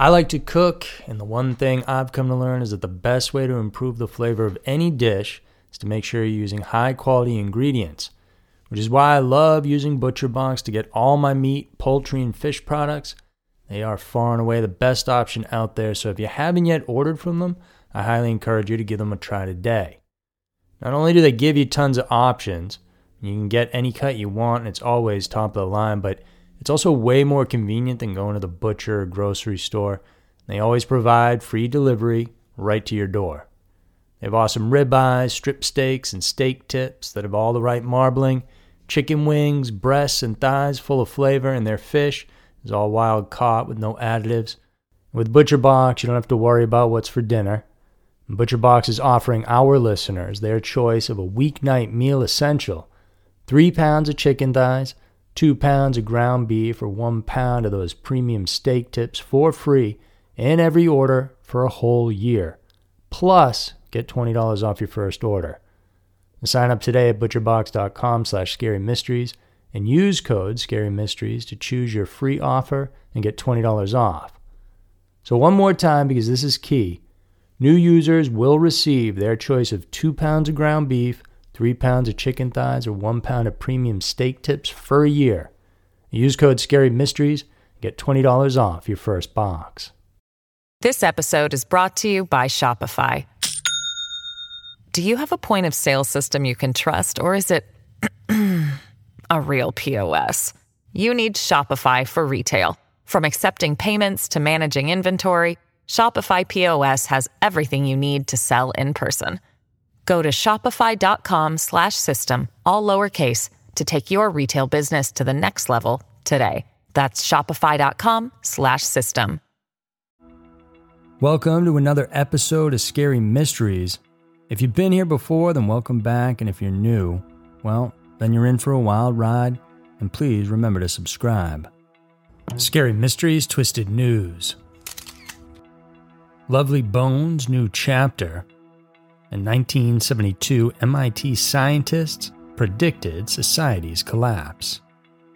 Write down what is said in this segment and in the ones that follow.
I like to cook, and the one thing I've come to learn is that the best way to improve the flavor of any dish is to make sure you're using high quality ingredients, which is why I love using ButcherBox to get all my meat, poultry, and fish products. They are far and away the best option out there, so if you haven't yet ordered from them, I highly encourage you to give them a try today. Not only do they give you tons of options, you can get any cut you want and it's always top of the line, but it's also way more convenient than going to the butcher or grocery store. They always provide free delivery right to your door. They have awesome ribeyes, strip steaks, and steak tips that have all the right marbling, chicken wings, breasts, and thighs full of flavor, and their fish is all wild caught with no additives. With ButcherBox, you don't have to worry about what's for dinner. ButcherBox is offering our listeners their choice of a weeknight meal essential three pounds of chicken thighs, two pounds of ground beef, or one pound of those premium steak tips for free in every order for a whole year. Plus, get $20 off your first order. Sign up today at butcherbox.com slash scary and use code Scary Mysteries to choose your free offer and get $20 off. So, one more time, because this is key new users will receive their choice of two pounds of ground beef, three pounds of chicken thighs, or one pound of premium steak tips for a year. Use code Scary Mysteries get $20 off your first box. This episode is brought to you by Shopify. Do you have a point of sale system you can trust, or is it a real POS? You need Shopify for retail. From accepting payments to managing inventory, Shopify POS has everything you need to sell in person. Go to shopify.com slash system, all lowercase, to take your retail business to the next level today. That's shopify.com slash system. Welcome to another episode of Scary Mysteries. If you've been here before, then welcome back. And if you're new, well, then you're in for a wild ride. And please remember to subscribe. Scary Mysteries Twisted News. Lovely Bones New Chapter. In 1972, MIT scientists predicted society's collapse.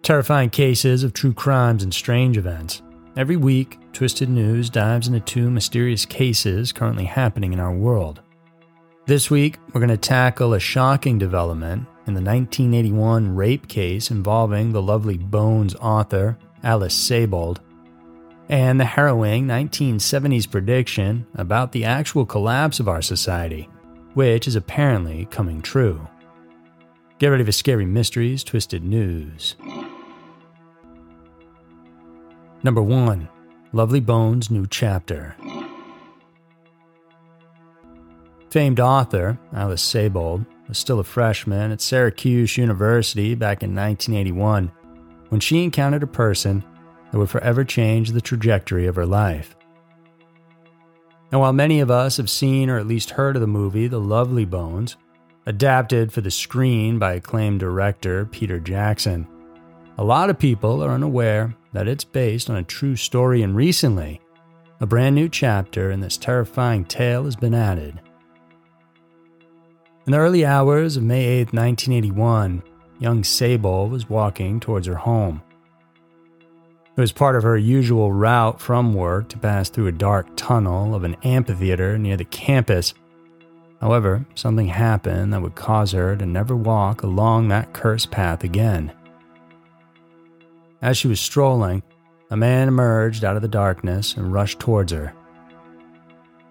Terrifying cases of true crimes and strange events. Every week, Twisted News dives into two mysterious cases currently happening in our world. This week, we're going to tackle a shocking development in the 1981 rape case involving the lovely Bones author, Alice Sebold, and the harrowing 1970s prediction about the actual collapse of our society, which is apparently coming true. Get ready for scary mysteries, twisted news. Number 1 Lovely Bones New Chapter. Famed author Alice Sebold was still a freshman at Syracuse University back in 1981 when she encountered a person that would forever change the trajectory of her life. And while many of us have seen or at least heard of the movie The Lovely Bones, adapted for the screen by acclaimed director Peter Jackson. A lot of people are unaware that it's based on a true story, and recently, a brand new chapter in this terrifying tale has been added. In the early hours of May 8, 1981, young Sebold was walking towards her home. It was part of her usual route from work to pass through a dark tunnel of an amphitheater near the campus However, something happened that would cause her to never walk along that cursed path again. As she was strolling, a man emerged out of the darkness and rushed towards her.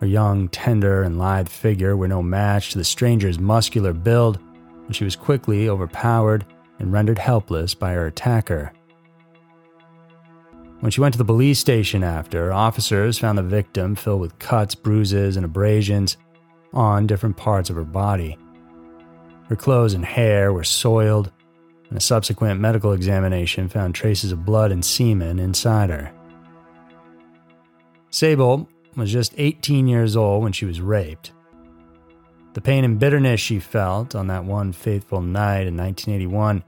Her young, tender, and lithe figure were no match to the stranger's muscular build, and she was quickly overpowered and rendered helpless by her attacker. When she went to the police station after, officers found the victim filled with cuts, bruises, and abrasions on different parts of her body. Her clothes and hair were soiled, and a subsequent medical examination found traces of blood and semen inside her. Sebold was just 18 years old when she was raped. The pain and bitterness she felt on that one fateful night in 1981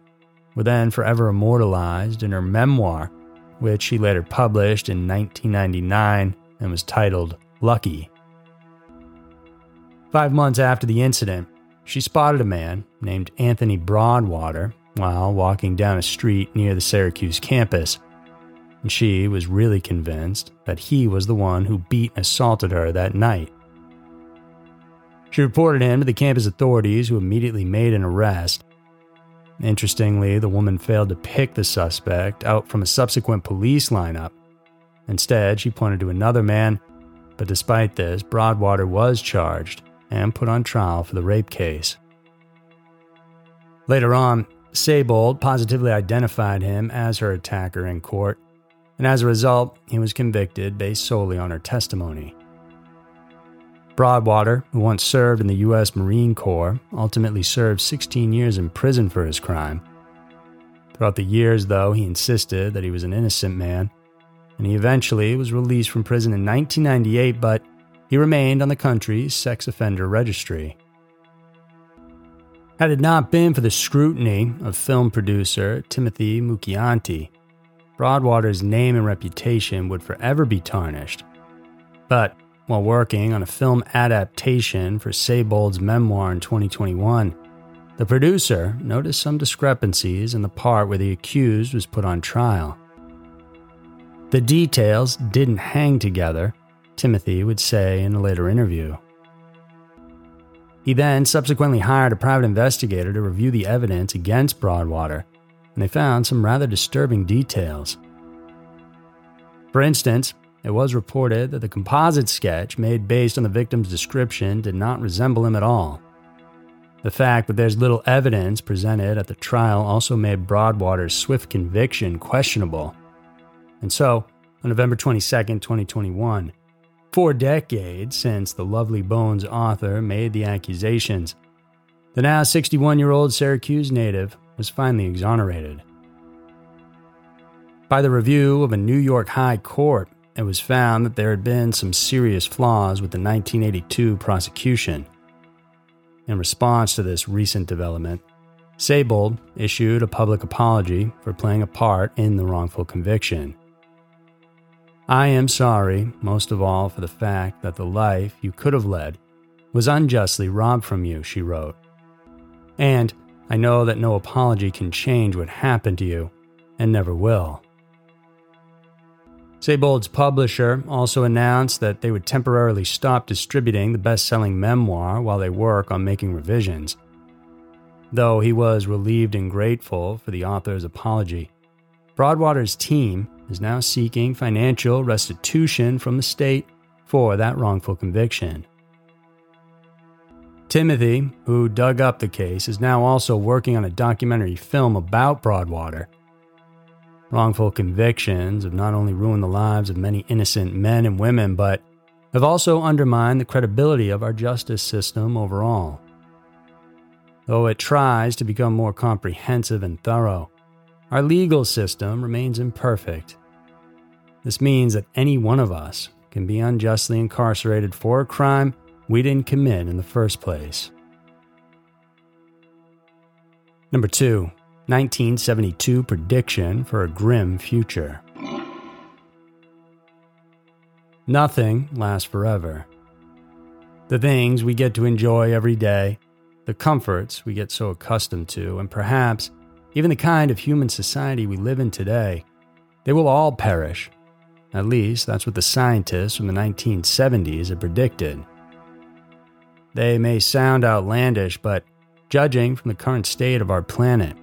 were then forever immortalized in her memoir, which she later published in 1999 and was titled Lucky. Five months after the incident, she spotted a man named Anthony Broadwater while walking down a street near the Syracuse campus. and she was really convinced that he was the one who beat and assaulted her that night. She reported him to the campus authorities, who immediately made an arrest. Interestingly, the woman failed to pick the suspect out from a subsequent police lineup. Instead, she pointed to another man, but despite this, Broadwater was charged and put on trial for the rape case. Later on, Sebold positively identified him as her attacker in court and as a result, he was convicted based solely on her testimony. Broadwater, who once served in the U.S. Marine Corps, ultimately served 16 years in prison for his crime. Throughout the years, though, he insisted that he was an innocent man, and he eventually was released from prison in 1998, but he remained on the country's sex offender registry. Had it not been for the scrutiny of film producer Timothy Mucciante, Broadwater's name and reputation would forever be tarnished. But while working on a film adaptation for Sebold's memoir in 2021, the producer noticed some discrepancies in the part where the accused was put on trial. The details didn't hang together, Timothy would say in a later interview. He then subsequently hired a private investigator to review the evidence against Broadwater and they found some rather disturbing details. For instance, it was reported that the composite sketch made based on the victim's description did not resemble him at all. The fact that there's little evidence presented at the trial also made Broadwater's swift conviction questionable. And so, on November 22, 2021, four decades since the Lovely Bones author made the accusations, the now 61 year old Syracuse native was finally exonerated. By the review of a New York High Court, it was found that there had been some serious flaws with the 1982 prosecution. In response to this recent development, Sebold issued a public apology for playing a part in the wrongful conviction. I am sorry, most of all, for the fact that the life you could have led was unjustly robbed from you, she wrote. And I know that no apology can change what happened to you, and never will. Sebold's publisher also announced that they would temporarily stop distributing the best selling memoir while they work on making revisions. Though he was relieved and grateful for the author's apology, Broadwater's team is now seeking financial restitution from the state for that wrongful conviction. Timothy, who dug up the case, is now also working on a documentary film about Broadwater. Wrongful convictions have not only ruined the lives of many innocent men and women, but have also undermined the credibility of our justice system overall. Though it tries to become more comprehensive and thorough, our legal system remains imperfect. This means that any one of us can be unjustly incarcerated for a crime we didn't commit in the first place. Number two, 1972 prediction for a grim future. Nothing lasts forever. The things we get to enjoy every day, the comforts we get so accustomed to, and perhaps even the kind of human society we live in today, they will all perish. At least that's what the scientists from the 1970s had predicted. They may sound outlandish, but judging from the current state of our planet,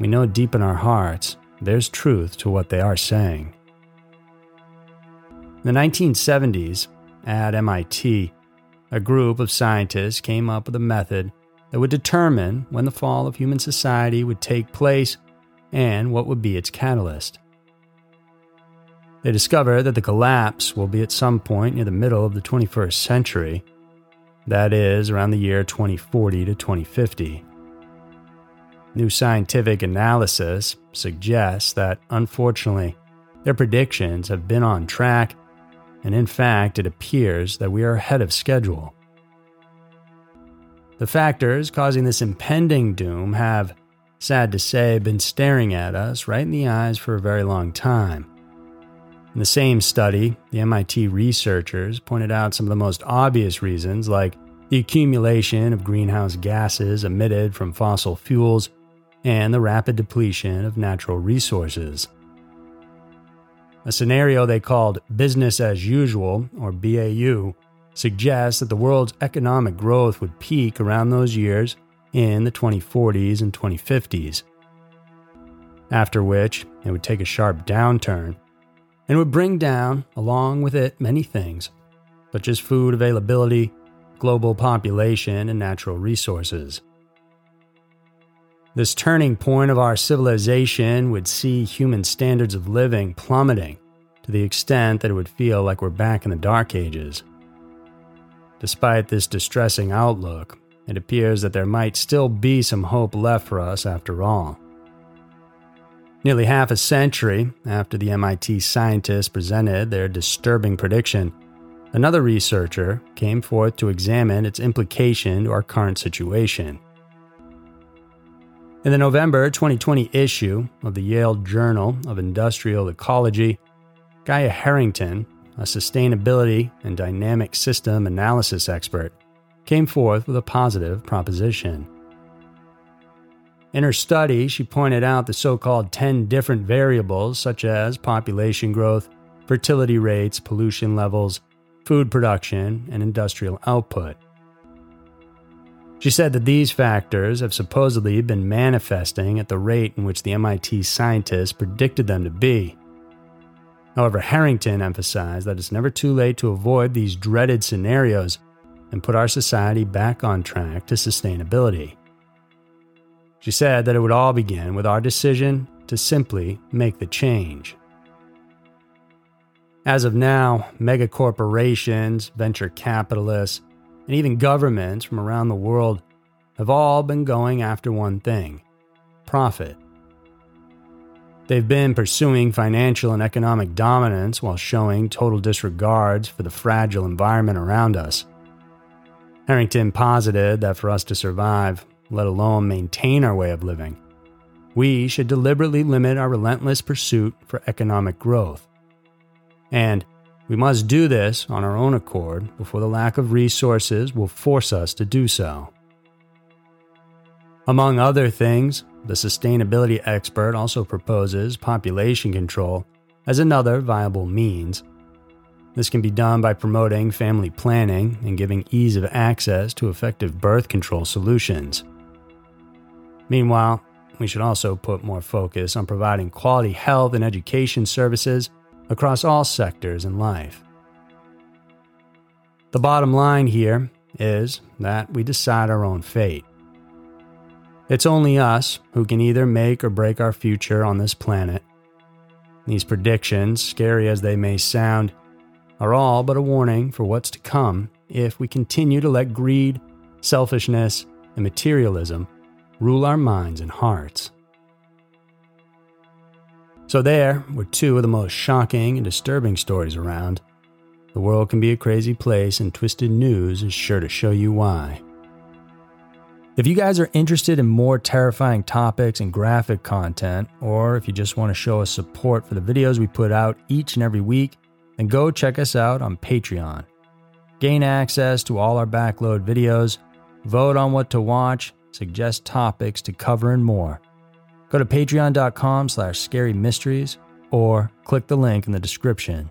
we know deep in our hearts there's truth to what they are saying. In the 1970s, at MIT, a group of scientists came up with a method that would determine when the fall of human society would take place and what would be its catalyst. They discovered that the collapse will be at some point near the middle of the 21st century, that is, around the year 2040 to 2050. New scientific analysis suggests that, unfortunately, their predictions have been on track, and in fact, it appears that we are ahead of schedule. The factors causing this impending doom have, sad to say, been staring at us right in the eyes for a very long time. In the same study, the MIT researchers pointed out some of the most obvious reasons, like the accumulation of greenhouse gases emitted from fossil fuels and the rapid depletion of natural resources. A scenario they called business as usual, or BAU, suggests that the world's economic growth would peak around those years in the 2040s and 2050s. After which, it would take a sharp downturn and would bring down, along with it, many things, such as food availability, global population, and natural resources. This turning point of our civilization would see human standards of living plummeting to the extent that it would feel like we're back in the Dark Ages. Despite this distressing outlook, it appears that there might still be some hope left for us after all. Nearly half a century after the MIT scientists presented their disturbing prediction, another researcher came forth to examine its implication to our current situation. In the November 2020 issue of the Yale Journal of Industrial Ecology, Gaya Herrington, a sustainability and dynamic system analysis expert, came forth with a positive proposition. In her study, she pointed out the so called 10 different variables such as population growth, fertility rates, pollution levels, food production, and industrial output. She said that these factors have supposedly been manifesting at the rate in which the MIT scientists predicted them to be. However, Herrington emphasized that it's never too late to avoid these dreaded scenarios and put our society back on track to sustainability. She said that it would all begin with our decision to simply make the change. As of now, megacorporations, venture capitalists, and even governments from around the world have all been going after one thing profit. They've been pursuing financial and economic dominance while showing total disregards for the fragile environment around us. Herrington posited that for us to survive, let alone maintain our way of living, we should deliberately limit our relentless pursuit for economic growth. And we must do this on our own accord before the lack of resources will force us to do so. Among other things, the sustainability expert also proposes population control as another viable means. This can be done by promoting family planning and giving ease of access to effective birth control solutions. Meanwhile, we should also put more focus on providing quality health and education services across all sectors in life. The bottom line here is that we decide our own fate. It's only us who can either make or break our future on this planet. These predictions, scary as they may sound, are all but a warning for what's to come if we continue to let greed, selfishness, and materialism rule our minds and hearts. So, there were two of the most shocking and disturbing stories around. The world can be a crazy place, and Twisted News is sure to show you why. If you guys are interested in more terrifying topics and graphic content, or if you just want to show us support for the videos we put out each and every week, then go check us out on Patreon. Gain access to all our backload videos, vote on what to watch, suggest topics to cover, and more. Go to patreon.com slash scary mysteries or click the link in the description